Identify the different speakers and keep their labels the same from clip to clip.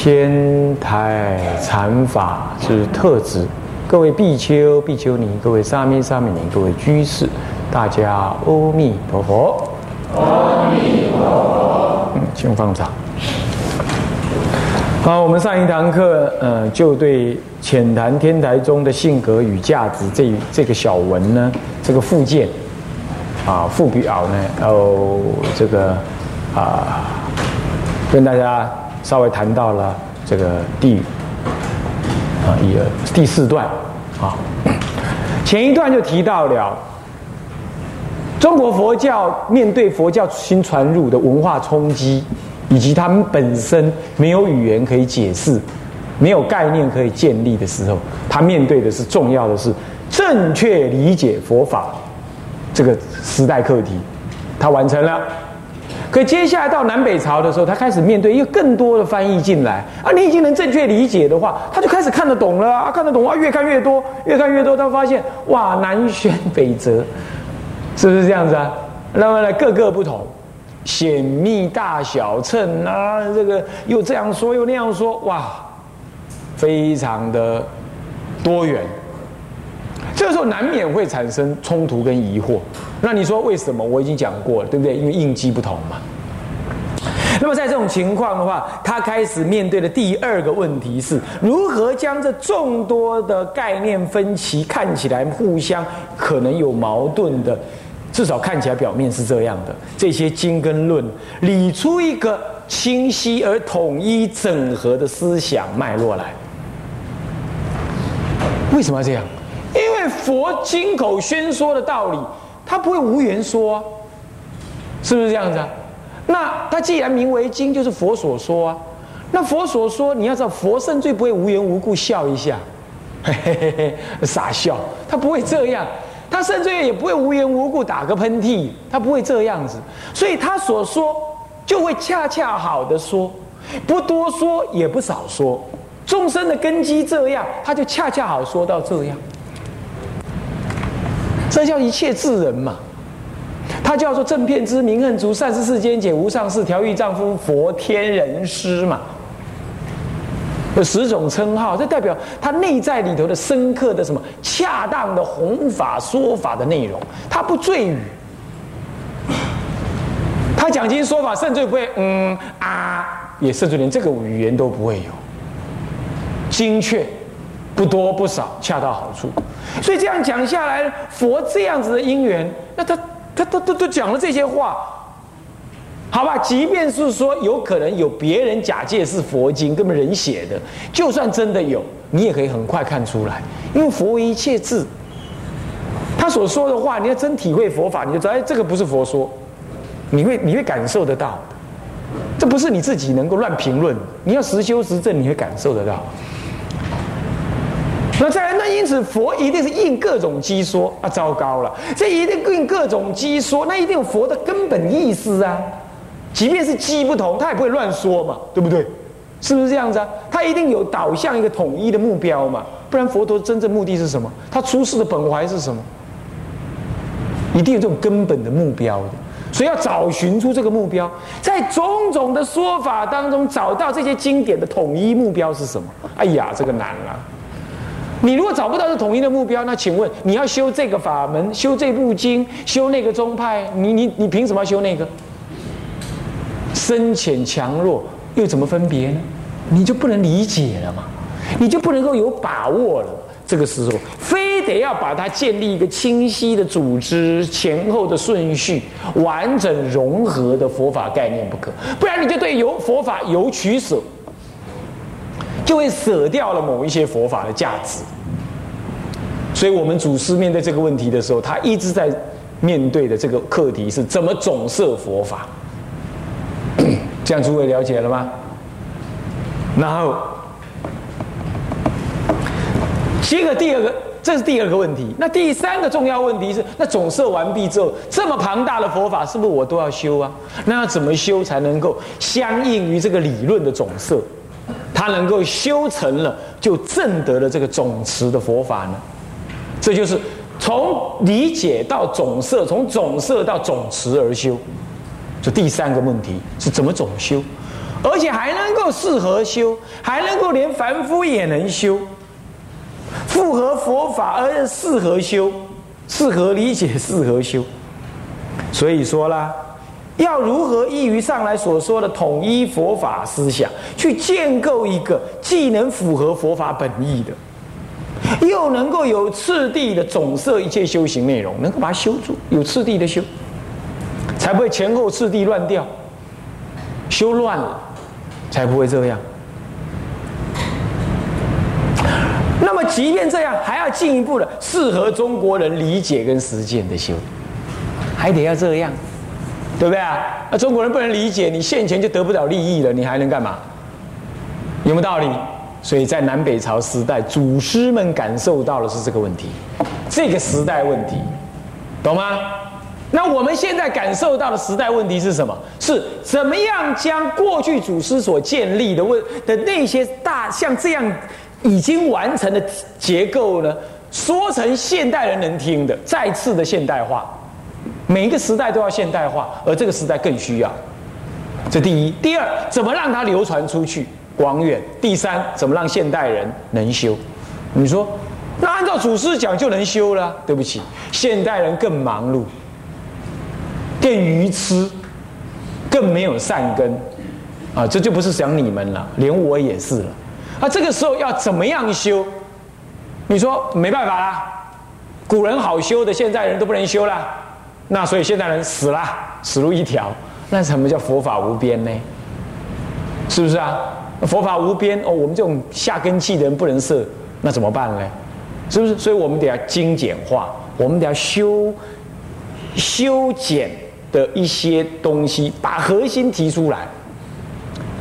Speaker 1: 天台禅法之特质，各位比丘、比丘尼，各位沙弥、沙弥尼，各位居士，大家阿弥陀佛。
Speaker 2: 阿弥陀佛。
Speaker 1: 嗯，请放掌。好，我们上一堂课，呃，就对浅谈天台宗的性格与价值这这个小文呢，这个附件啊附表呢，哦，这个啊，跟大家稍微谈到了这个第啊一二第四段啊，前一段就提到了中国佛教面对佛教新传入的文化冲击。以及他们本身没有语言可以解释，没有概念可以建立的时候，他面对的是重要的是正确理解佛法这个时代课题，他完成了。可接下来到南北朝的时候，他开始面对一个更多的翻译进来啊，你已经能正确理解的话，他就开始看得懂了啊，看得懂啊，越看越多，越看越多，他发现哇，南辕北辙，是不是这样子啊？那么呢，各个不同。显密大小称啊，这个又这样说又那样说，哇，非常的多元。这个时候难免会产生冲突跟疑惑。那你说为什么？我已经讲过了，对不对？因为应激不同嘛。那么在这种情况的话，他开始面对的第二个问题是如何将这众多的概念分歧，看起来互相可能有矛盾的。至少看起来表面是这样的，这些经跟论理出一个清晰而统一整合的思想脉络来。为什么要这样？因为佛经口宣说的道理，他不会无缘说，是不是这样子啊？那他既然名为经，就是佛所说啊。那佛所说，你要知道，佛甚至不会无缘无故笑一下，嘿嘿嘿，傻笑，他不会这样。他甚至也不会无缘无故打个喷嚏，他不会这样子，所以他所说就会恰恰好的说，不多说也不少说，众生的根基这样，他就恰恰好说到这样，这叫一切智人嘛，他叫做正片之明恨足善事世间解无上士调御丈夫佛天人师嘛。有十种称号，这代表他内在里头的深刻的什么恰当的弘法说法的内容，他不赘语，他讲经说法甚至不会嗯啊，也甚至连这个语言都不会有，精确，不多不少，恰到好处。所以这样讲下来，佛这样子的因缘，那他他他都都讲了这些话。好吧，即便是说有可能有别人假借是佛经，根本人写的，就算真的有，你也可以很快看出来，因为佛为一切智，他所说的话，你要真体会佛法，你就知道，哎，这个不是佛说，你会你会感受得到，这不是你自己能够乱评论，你要实修实证，你会感受得到。那再来，那因此佛一定是应各种机说啊，糟糕了，这一定应各种机说，那一定有佛的根本意思啊。即便是机不同，他也不会乱说嘛，对不对？是不是这样子啊？他一定有导向一个统一的目标嘛，不然佛陀真正目的是什么？他出世的本怀是什么？一定有这种根本的目标的，所以要找寻出这个目标，在种种的说法当中找到这些经典的统一目标是什么？哎呀，这个难了。你如果找不到这统一的目标，那请问你要修这个法门、修这部经、修那个宗派，你你你凭什么要修那个？深浅强弱又怎么分别呢？你就不能理解了嘛？你就不能够有把握了？这个时候非得要把它建立一个清晰的组织、前后的顺序、完整融合的佛法概念不可，不然你就对有佛法有取舍，就会舍掉了某一些佛法的价值。所以，我们祖师面对这个问题的时候，他一直在面对的这个课题是怎么总摄佛法。这样诸位了解了吗？然后接个第二个，这是第二个问题。那第三个重要问题是，那总摄完毕之后，这么庞大的佛法，是不是我都要修啊？那要怎么修才能够相应于这个理论的总摄？它能够修成了，就证得了这个总持的佛法呢？这就是从理解到总摄，从总摄到总持而修。这第三个问题是怎么总修，而且还能够适合修，还能够连凡夫也能修，符合佛法而适合修，适合理解，适合修。所以说啦，要如何依于上来所说的统一佛法思想，去建构一个既能符合佛法本意的，又能够有次第的总摄一切修行内容，能够把它修住，有次第的修。才不会前后次第乱掉，修乱了，才不会这样。那么，即便这样，还要进一步的适合中国人理解跟实践的修，还得要这样，对不对啊？那中国人不能理解，你现前就得不了利益了，你还能干嘛？有没有道理？所以在南北朝时代，祖师们感受到的是这个问题，这个时代问题，懂吗？那我们现在感受到的时代问题是什么？是怎么样将过去祖师所建立的问的那些大像这样已经完成的结构呢，说成现代人能听的，再次的现代化。每一个时代都要现代化，而这个时代更需要。这第一，第二，怎么让它流传出去广远？第三，怎么让现代人能修？你说，那按照祖师讲就能修了？对不起，现代人更忙碌。更愚痴，更没有善根，啊，这就不是讲你们了，连我也是了。啊，这个时候要怎么样修？你说没办法啦，古人好修的，现在人都不能修了，那所以现代人死了，死路一条。那什么叫佛法无边呢？是不是啊？佛法无边哦，我们这种下根器的人不能设，那怎么办呢？是不是？所以我们得要精简化，我们得要修修剪。的一些东西，把核心提出来，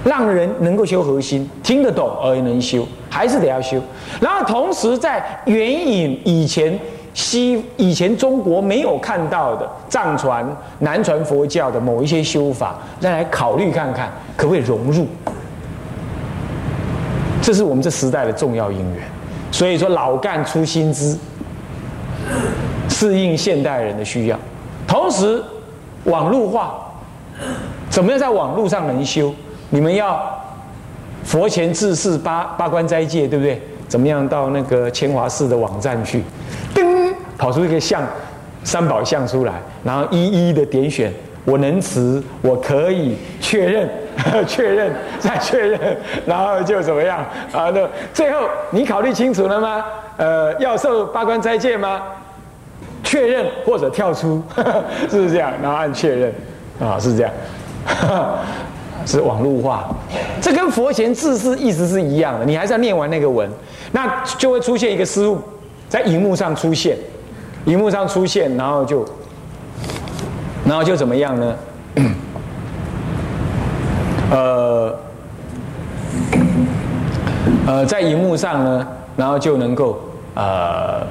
Speaker 1: 让人能够修核心，听得懂而能修，还是得要修。然后同时在援引以前西以前中国没有看到的藏传、南传佛教的某一些修法，再来考虑看看可不可以融入。这是我们这时代的重要因缘。所以说，老干出新知，适应现代人的需要，同时。网络化，怎么样在网络上能修？你们要佛前自是八八关斋戒，对不对？怎么样到那个千华寺的网站去，噔，跑出一个像三宝像出来，然后一一的点选，我能持，我可以确认，确认再确认，然后就怎么样啊？那最后你考虑清楚了吗？呃，要受八关斋戒吗？确认或者跳出，是不是这样？然后按确认，啊，是这样，是网络化。这跟佛前自是意思是一样的。你还是要念完那个文，那就会出现一个失误，在荧幕上出现，荧幕上出现，然后就，然后就怎么样呢？呃，呃，在荧幕上呢，然后就能够，呃，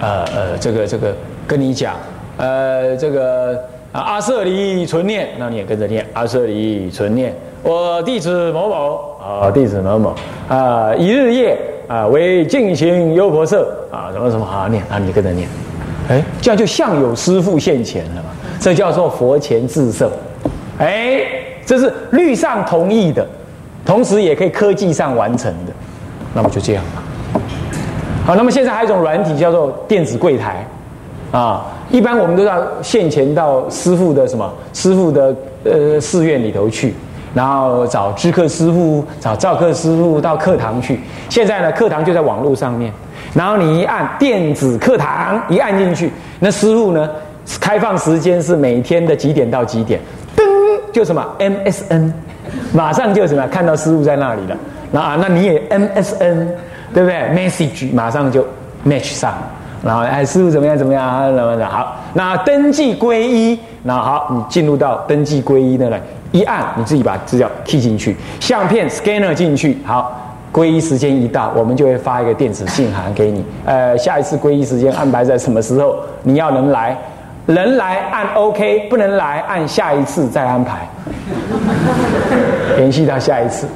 Speaker 1: 呃，呃，这个这个。跟你讲，呃，这个啊，阿舍离存念，那你也跟着念阿舍离存念。我弟子某某啊，弟子某某啊，一日夜啊为进行优婆塞啊，什么什么好念啊，你跟着念。哎，这样就像有师父现前了嘛，这叫做佛前自胜。哎，这是律上同意的，同时也可以科技上完成的。那么就这样吧。好，那么现在还有一种软体叫做电子柜台。啊，一般我们都要现前到师傅的什么师傅的呃寺院里头去，然后找知客师傅、找照客师傅到课堂去。现在呢，课堂就在网络上面，然后你一按电子课堂，一按进去，那师傅呢开放时间是每天的几点到几点，就什么 MSN，马上就什么看到师傅在那里了。那啊，那你也 MSN，对不对？Message 马上就 match 上。然后哎，师傅怎么样？怎么样啊？怎么的？好，那登记皈依，那好，你进入到登记皈依的来，一按，你自己把资料 key 进去，相片 scanner 进去，好，皈依时间一到，我们就会发一个电子信函给你。呃，下一次皈依时间安排在什么时候？你要能来，能来按 OK，不能来按下一次再安排，联系到下一次。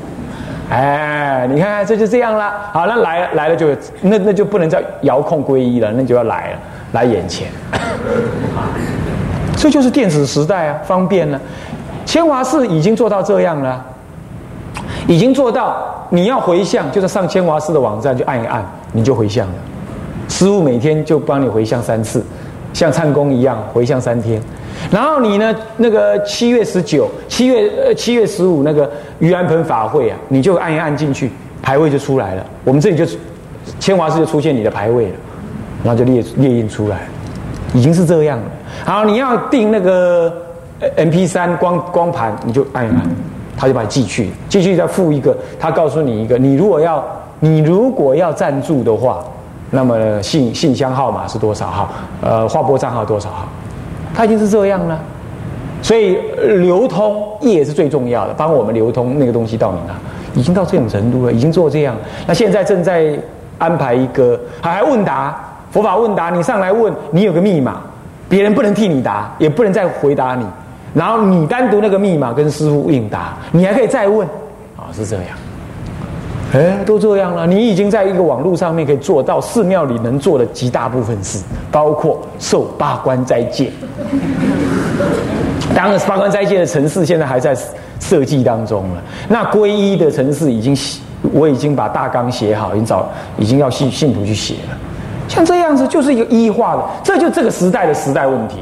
Speaker 1: 哎，你看看这就这样了。好，那来了来了就那那就不能再遥控皈依了，那就要来了，来眼前。这就是电子时代啊，方便了。千华寺已经做到这样了，已经做到你要回向，就是上千华寺的网站就按一按，你就回向了。师傅每天就帮你回向三次，像唱功一样回向三天。然后你呢，那个七月十九、七月呃七月十五那个盂兰盆法会啊，你就按一按进去，牌位就出来了。我们这里就千华寺就出现你的牌位了，然后就列列印出来，已经是这样了。好，你要订那个 M P 三光光盘，你就按一按，他就把你寄去，寄去再付一个，他告诉你一个，你如果要你如果要赞助的话，那么信信箱号码是多少号？呃，划拨账号多少号？它已经是这样了，所以流通业是最重要的，帮我们流通那个东西到你那，已经到这种程度了，已经做这样。那现在正在安排一个，还还问答佛法问答，你上来问，你有个密码，别人不能替你答，也不能再回答你，然后你单独那个密码跟师傅应答，你还可以再问，啊，是这样。哎，都这样了，你已经在一个网络上面可以做到寺庙里能做的极大部分事，包括受八关斋戒。当然，八关斋戒的城市现在还在设计当中了。那皈依的城市已经，我已经把大纲写好，已经找，已经要信信徒去写了。像这样子，就是一个一化的，这就这个时代的时代问题。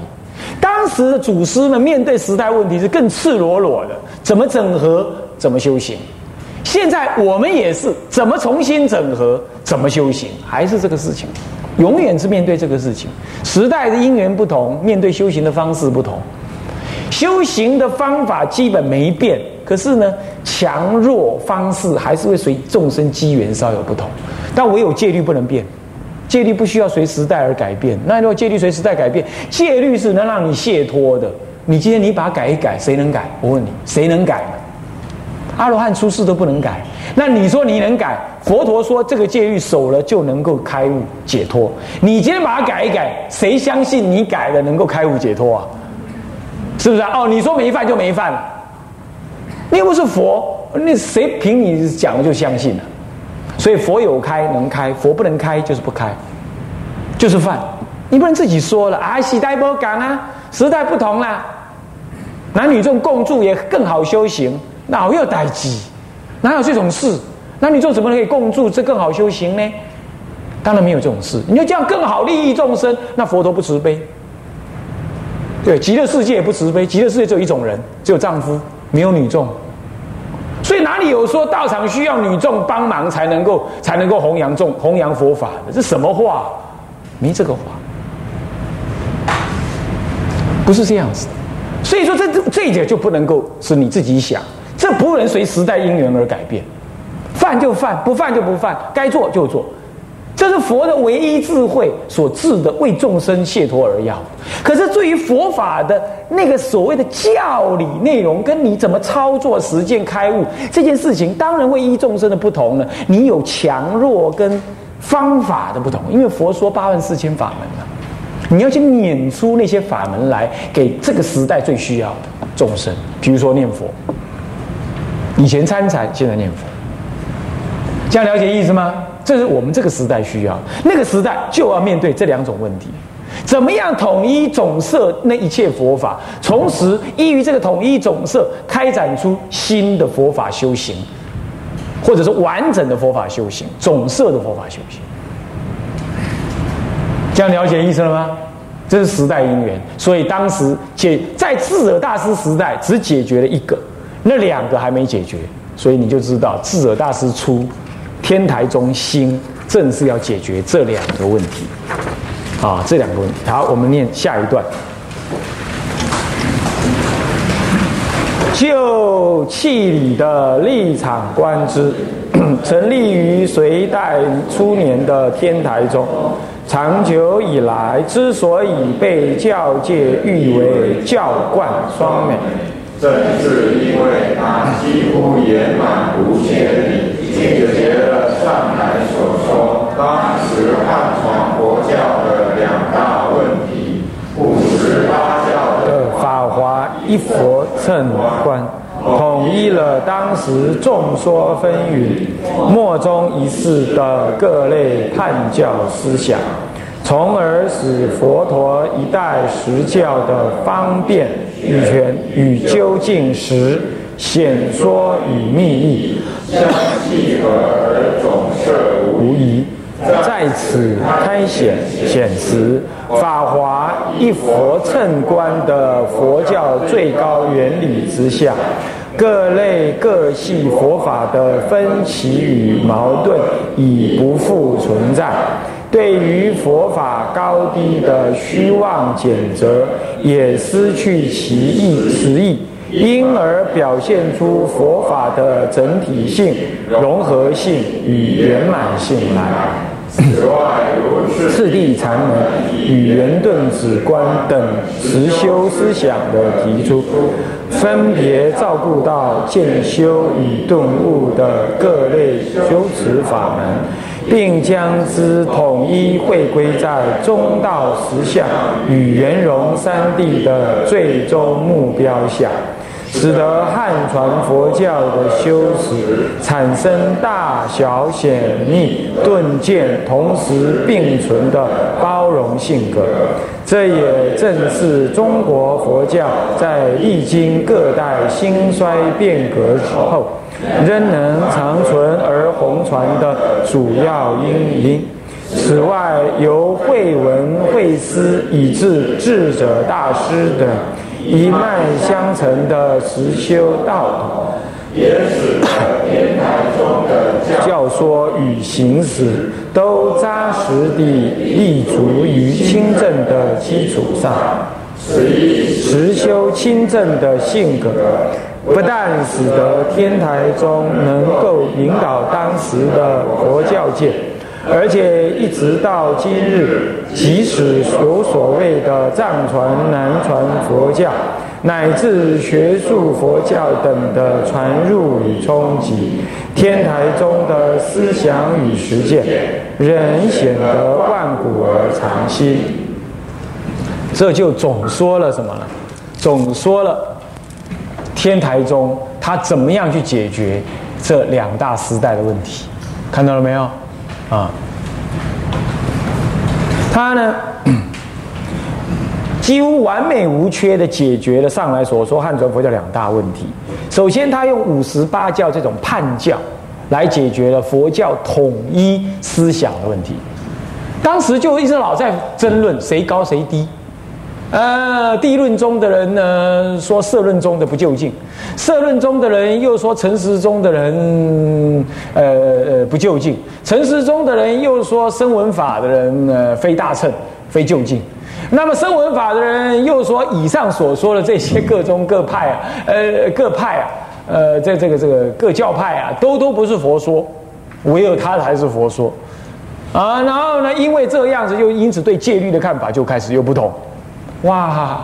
Speaker 1: 当时的祖师们面对时代问题是更赤裸裸的，怎么整合，怎么修行。现在我们也是怎么重新整合，怎么修行，还是这个事情，永远是面对这个事情。时代的因缘不同，面对修行的方式不同，修行的方法基本没变，可是呢，强弱方式还是会随众生机缘稍有不同。但唯有戒律不能变，戒律不需要随时代而改变。那如果戒律随时代改变，戒律是能让你解脱的。你今天你把它改一改，谁能改？我问你，谁能改？阿罗汉出世都不能改，那你说你能改？佛陀说这个戒律守了就能够开悟解脱。你今天把它改一改，谁相信你改了能够开悟解脱啊？是不是啊？哦，你说没犯就没犯了，你又不是佛，那谁凭你讲就相信了？所以佛有开能开，佛不能开就是不开，就是犯。你不能自己说了啊，时代不讲啊，时代不同啦，男女众共住也更好修行。哪有待机？哪有这种事？那你做怎么可以共住？这更好修行呢？当然没有这种事。你就这样更好利益众生，那佛陀不慈悲。对，极乐世界也不慈悲。极乐世界只有一种人，只有丈夫，没有女众。所以哪里有说道场需要女众帮忙才能够才能够弘扬众弘扬佛法的？这什么话？没这个话，不是这样子。所以说这这这一点就不能够是你自己想。这不能随时代因缘而改变，犯就犯，不犯就不犯，该做就做，这是佛的唯一智慧所致的为众生解脱而要。可是对于佛法的那个所谓的教理内容，跟你怎么操作实践开悟这件事情，当然会依众生的不同呢。你有强弱跟方法的不同，因为佛说八万四千法门嘛，你要去捻出那些法门来给这个时代最需要的众生，比如说念佛。以前参禅，现在念佛，这样了解意思吗？这是我们这个时代需要，那个时代就要面对这两种问题：怎么样统一总摄那一切佛法，同时依于这个统一总摄，开展出新的佛法修行，或者是完整的佛法修行，总摄的佛法修行。这样了解意思了吗？这是时代因缘，所以当时解在智者大师时代，只解决了一个。那两个还没解决，所以你就知道智者大师出天台中心，正是要解决这两个问题啊，这两个问题。好，我们念下一段。就气理的立场观之，成立于隋代初年的天台中，长久以来之所以被教界誉为教冠双美。
Speaker 2: 正是因为它几乎圆满无缺理，解决了上来所说当时汉传佛教的两大问题：五十八教
Speaker 1: 的法华一佛乘观，统一了当时众说纷纭、莫衷一是的各类叛教思想。从而使佛陀一代十教的方便与权与究竟时显说与秘密意
Speaker 2: 相契合而总摄无疑，
Speaker 1: 在此开显显时法华一佛乘观的佛教最高原理之下，各类各系佛法的分歧与矛盾已不复存在。对于佛法高低的虚妄简则，也失去其意实意，因而表现出佛法的整体性、融合性与圆满性来。次第禅门与圆顿止观等实修思想的提出，分别照顾到渐修与顿悟的各类修持法门。并将之统一汇归在中道实相与圆融三谛的最终目标下，使得汉传佛教的修持产生大小显密顿渐同时并存的包容性格。这也正是中国佛教在历经各代兴衰变革之后。仍能长存而弘传的主要因因。此外，由慧文、慧思以至智者大师等一脉相承的实修道统，
Speaker 2: 也使得天台中的
Speaker 1: 教说与行识都扎实地立足于清正的基础上，实修清正的性格。不但使得天台宗能够引导当时的佛教界，而且一直到今日，即使有所谓的藏传、南传佛教，乃至学术佛教等的传入与冲击，天台宗的思想与实践仍显得万古而长新。这就总说了什么了？总说了。天台中，他怎么样去解决这两大时代的问题？看到了没有？啊，他呢，几乎完美无缺的解决了上来所说汉传佛教两大问题。首先，他用五十八教这种叛教来解决了佛教统一思想的问题。当时就一直老在争论谁高谁低。呃，地论中的人呢说社论中的不就近，社论中的人又说陈时中的人呃呃不就近，陈时中的人又说声闻法的人呢非大乘非就近，那么声闻法的人又说以上所说的这些各宗各派啊，呃各派啊，呃在这个这个各教派啊都都不是佛说，唯有他才是佛说，啊，然后呢因为这样子就因此对戒律的看法就开始又不同。哇，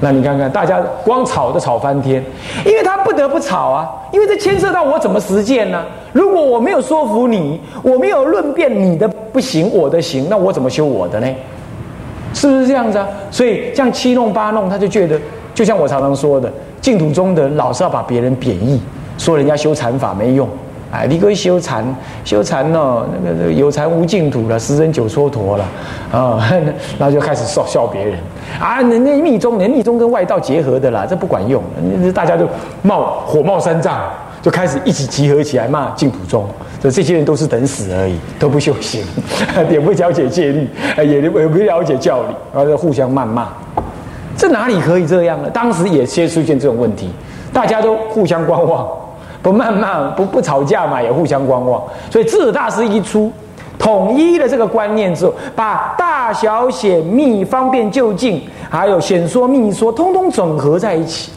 Speaker 1: 那你看看，大家光吵都吵翻天，因为他不得不吵啊，因为这牵涉到我怎么实践呢？如果我没有说服你，我没有论辩你的不行，我的行，那我怎么修我的呢？是不是这样子啊？所以这样七弄八弄，他就觉得，就像我常常说的，净土中的老是要把别人贬义，说人家修禅法没用。哎，你可以修禅，修禅哦，那个有禅无净土了，十人九蹉跎了，啊，然后就开始笑笑别人，啊，那那密宗，连密宗跟外道结合的啦，这不管用，大家就冒火冒三丈，就开始一起集合起来骂净土宗，这这些人都是等死而已，都不修行，也不了解戒律，也也不了解教理，然后就互相谩骂，这哪里可以这样呢？当时也先出现这种问题，大家都互相观望。不谩骂，不不吵架嘛，也互相观望。所以智者大师一出，统一了这个观念之后，把大小显密、方便就近，还有显说密说，通通整合在一起，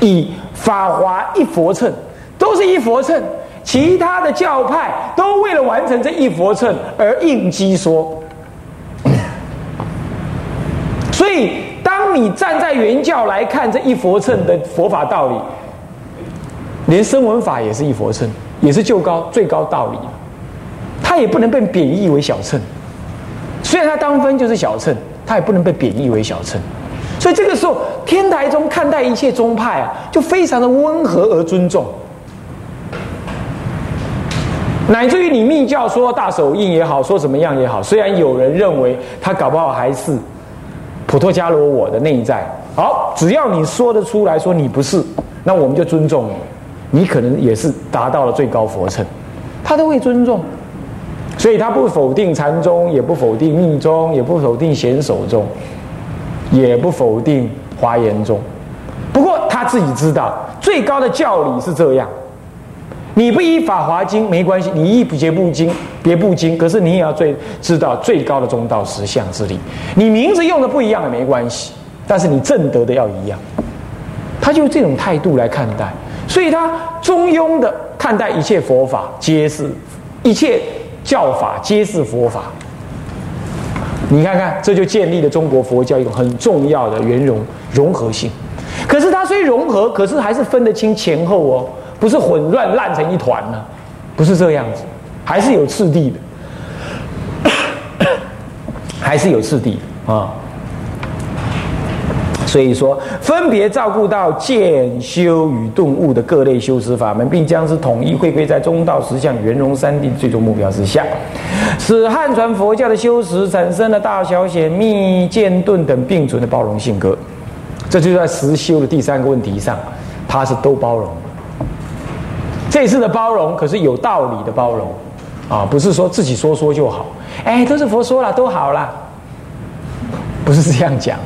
Speaker 1: 以法华一佛乘，都是一佛乘，其他的教派都为了完成这一佛乘而应机说。所以，当你站在原教来看这一佛乘的佛法道理。连声闻法也是一佛乘，也是就高最高道理，他也不能被贬义为小乘。虽然他当分就是小乘，他也不能被贬义为小乘。所以这个时候，天台宗看待一切宗派啊，就非常的温和而尊重。乃至于你密教说大手印也好，说怎么样也好，虽然有人认为他搞不好还是普陀伽罗我的内在，好，只要你说得出来说你不是，那我们就尊重你，你可能也是达到了最高佛乘，他都会尊重，所以他不否定禅宗，也不否定密宗，也不否定显手宗，也不否定华严宗，不过他自己知道最高的教理是这样。你不依法华经没关系，你依别部经，别部经，可是你也要最知道最高的中道实相之理。你名字用的不一样也没关系，但是你正得的要一样。他就这种态度来看待，所以他中庸的看待一切佛法皆是，一切教法皆是佛法。你看看，这就建立了中国佛教一种很重要的圆融融合性。可是它虽融合，可是还是分得清前后哦。不是混乱烂成一团呢，不是这样子，还是有次第的，还是有次第的啊。所以说，分别照顾到渐修与顿悟的各类修持法门，并将之统一汇归在中道实相圆融三谛最终目标之下，使汉传佛教的修持产生了大小显密渐顿等并存的包容性格。这就在实修的第三个问题上，它是都包容。这次的包容可是有道理的包容，啊，不是说自己说说就好，哎，都是佛说了都好了，不是这样讲，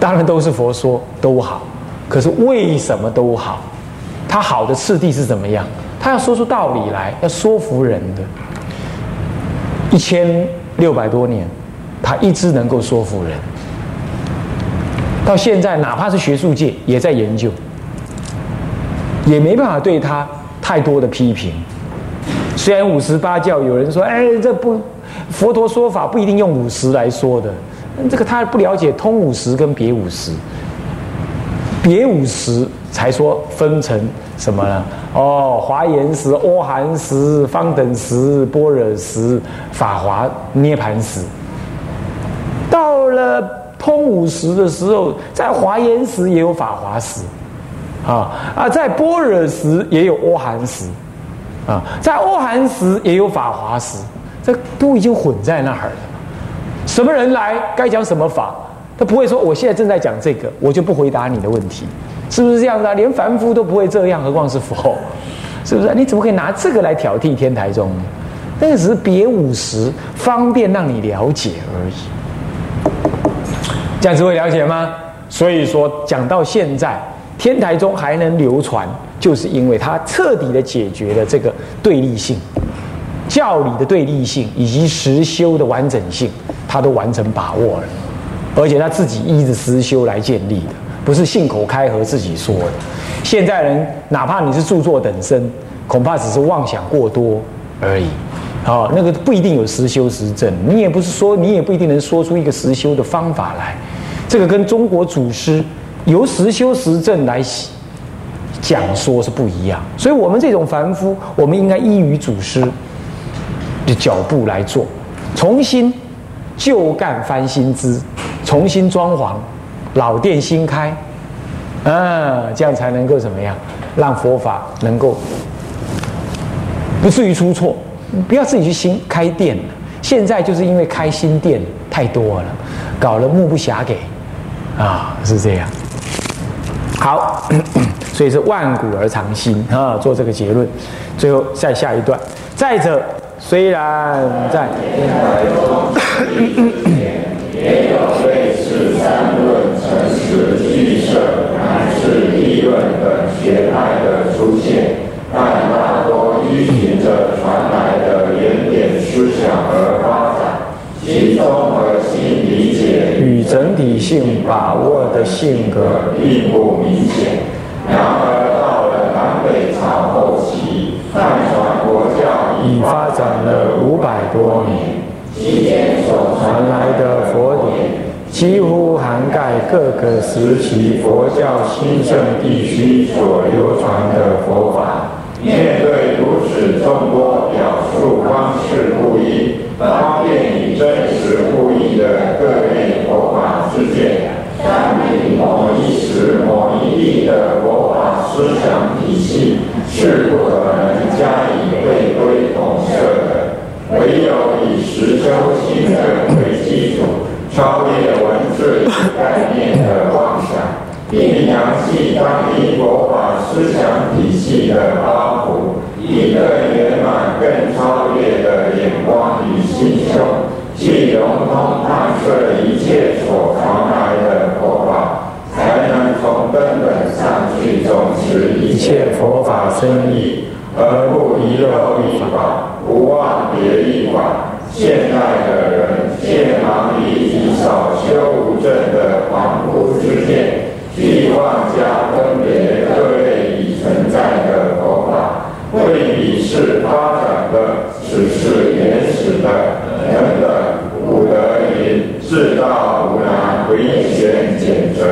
Speaker 1: 当然都是佛说都好，可是为什么都好？他好的次第是怎么样？他要说出道理来，要说服人的。一千六百多年，他一直能够说服人，到现在哪怕是学术界也在研究，也没办法对他。太多的批评，虽然五十八教有人说，哎，这不佛陀说法不一定用五十来说的，这个他不了解通五十跟别五十，别五十才说分成什么呢？哦，华严时、阿含时、方等时、般若时、法华涅盘时，到了通五十的时候，在华严时也有法华时。啊啊，在般若时也有阿含时，啊，在阿含时也有法华时，这都已经混在那儿了。什么人来该讲什么法，他不会说我现在正在讲这个，我就不回答你的问题，是不是这样子啊？连凡夫都不会这样，何况是佛？是不是？你怎么可以拿这个来挑剔天台宗呢？那个只是别五十，方便让你了解而已。这样子会了解吗？所以说讲到现在。天台宗还能流传，就是因为它彻底的解决了这个对立性、教理的对立性以及实修的完整性，他都完成把握了。而且他自己依着实修来建立的，不是信口开河自己说的。现在人哪怕你是著作等身，恐怕只是妄想过多而已。啊，那个不一定有实修实证，你也不是说你也不一定能说出一个实修的方法来。这个跟中国祖师。由实修实证来讲说是不一样，所以我们这种凡夫，我们应该依于祖师的脚步来做，重新旧干翻新枝，重新装潢，老店新开，啊，这样才能够怎么样，让佛法能够不至于出错。不要自己去新开店，现在就是因为开新店太多了，搞了目不暇给，啊，是这样。好，所以是万古而长新啊，做这个结论。最后再下一段。再者，虽然在天台中，也有类似三论、成实、俱舍乃至议论等学派的出现，但大多依循着传来的原点思想而发展，其综合性理解与整体性把握的性格并不明显。然而到了南北朝后期，汉已发展了五百多年，期间所传来的佛典几乎涵盖各个时期佛教兴盛地区所流传的佛法。
Speaker 2: 面对如此众多表述方式不一、方便以真实不一的各类佛法事件，相比某一时某一地的佛法思想体系，是不可能加以背归统摄的。唯有以实修行证为基础，超越文字与概念的妄想。并扬弃当地佛法思想体系的包袱，以更圆满、更超越的眼光与心胸，去融通探测一切所传来的佛法，才能从根本上去总持一切佛法深意，而不遗漏一法，不忘别一法。现代的人现忙于极少修无证的狂夫之见。替妄加分别各类已存在的佛法，为理事发展的只是原始的等等。世：道无难，唯选简择。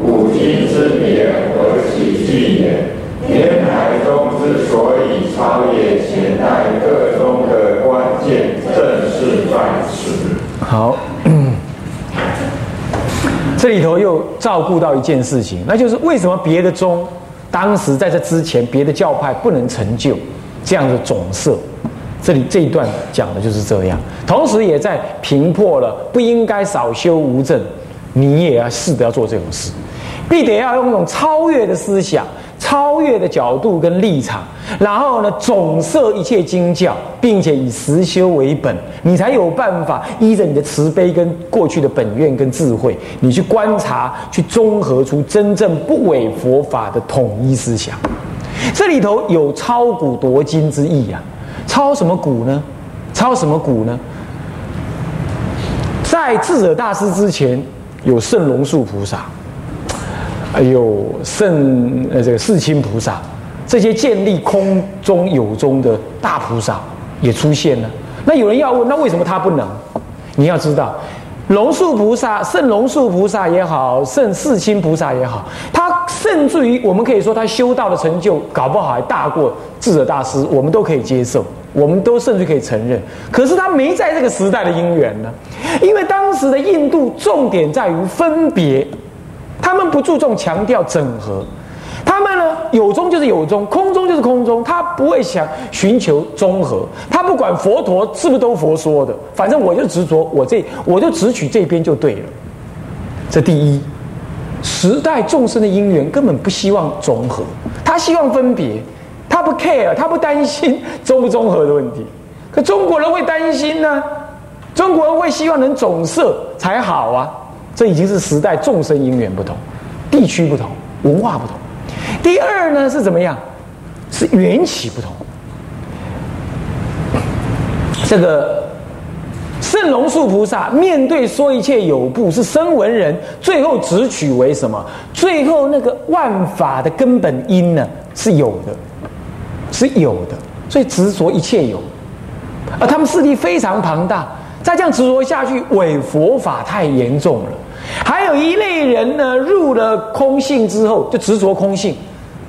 Speaker 2: 古今之别，何其巨也！天台宗之所以超越前代各宗的关键，正是在此。
Speaker 1: 好。这里头又照顾到一件事情，那就是为什么别的宗当时在这之前，别的教派不能成就这样的总色？这里这一段讲的就是这样，同时也在平破了不应该少修无证，你也要试着要做这种事，必得要用一种超越的思想。超越的角度跟立场，然后呢，总摄一切经教，并且以实修为本，你才有办法依着你的慈悲跟过去的本愿跟智慧，你去观察，去综合出真正不违佛法的统一思想。这里头有超古夺今之意啊！抄什么古呢？抄什么古呢？在智者大师之前，有圣龙树菩萨。还有圣呃这个世亲菩萨，这些建立空中有中的大菩萨也出现了。那有人要问，那为什么他不能？你要知道，龙树菩萨、圣龙树菩萨也好，圣世亲菩萨也好，他甚至于我们可以说他修道的成就，搞不好还大过智者大师，我们都可以接受，我们都甚至可以承认。可是他没在这个时代的因缘呢，因为当时的印度重点在于分别。他们不注重强调整合，他们呢有中就是有中，空中就是空中，他不会想寻求中和，他不管佛陀是不是都佛说的，反正我就执着我这，我就只取这边就对了。这第一，时代众生的因缘根本不希望综合，他希望分别，他不 care，他不担心综不综合的问题。可中国人会担心呢，中国人会希望能总色才好啊。这已经是时代众生因缘不同，地区不同，文化不同。第二呢是怎么样？是缘起不同。这个圣龙树菩萨面对说一切有部是声闻人，最后只取为什么？最后那个万法的根本因呢是有的，是有的，所以执着一切有。而他们势力非常庞大，再这样执着下去，伪佛法太严重了。还有一类人呢，入了空性之后就执着空性，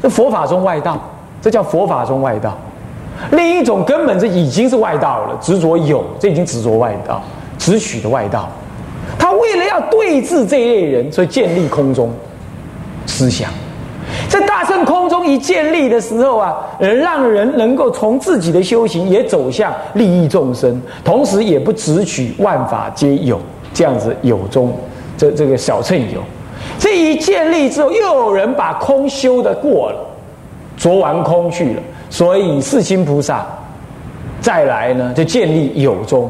Speaker 1: 这佛法中外道，这叫佛法中外道。另一种根本这已经是外道了，执着有，这已经执着外道，执取的外道。他为了要对治这一类人，所以建立空中思想。在大圣空中一建立的时候啊，让人能够从自己的修行也走向利益众生，同时也不执取万法皆有，这样子有中。这这个小乘有，这一建立之后，又有人把空修的过了，着完空去了，所以世亲菩萨再来呢，就建立有中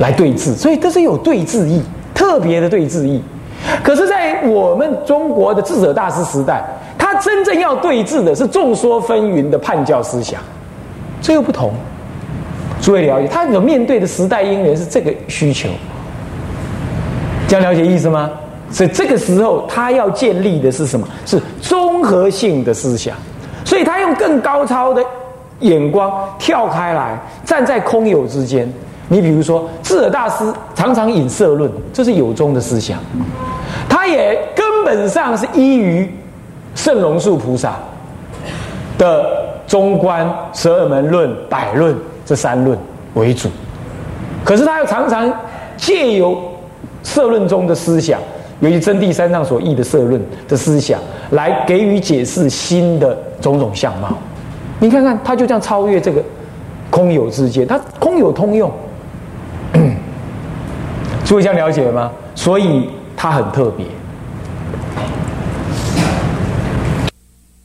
Speaker 1: 来对峙，所以这是有对峙意，特别的对峙意。可是，在我们中国的智者大师时代，他真正要对峙的是众说纷纭的叛教思想，这又不同。诸位了解，他所面对的时代因缘是这个需求。这样了解意思吗？所以这个时候，他要建立的是什么？是综合性的思想。所以他用更高超的眼光跳开来，站在空有之间。你比如说，智者大师常常引色论，这是有中的思想。他也根本上是依于圣龙树菩萨的中观、十二门论、百论这三论为主，可是他又常常借由社论中的思想，由于真谛三藏所译的社论的思想，来给予解释新的种种相貌。你看看，他就这样超越这个空有之间，他空有通用，诸位这样了解吗？所以它很特别。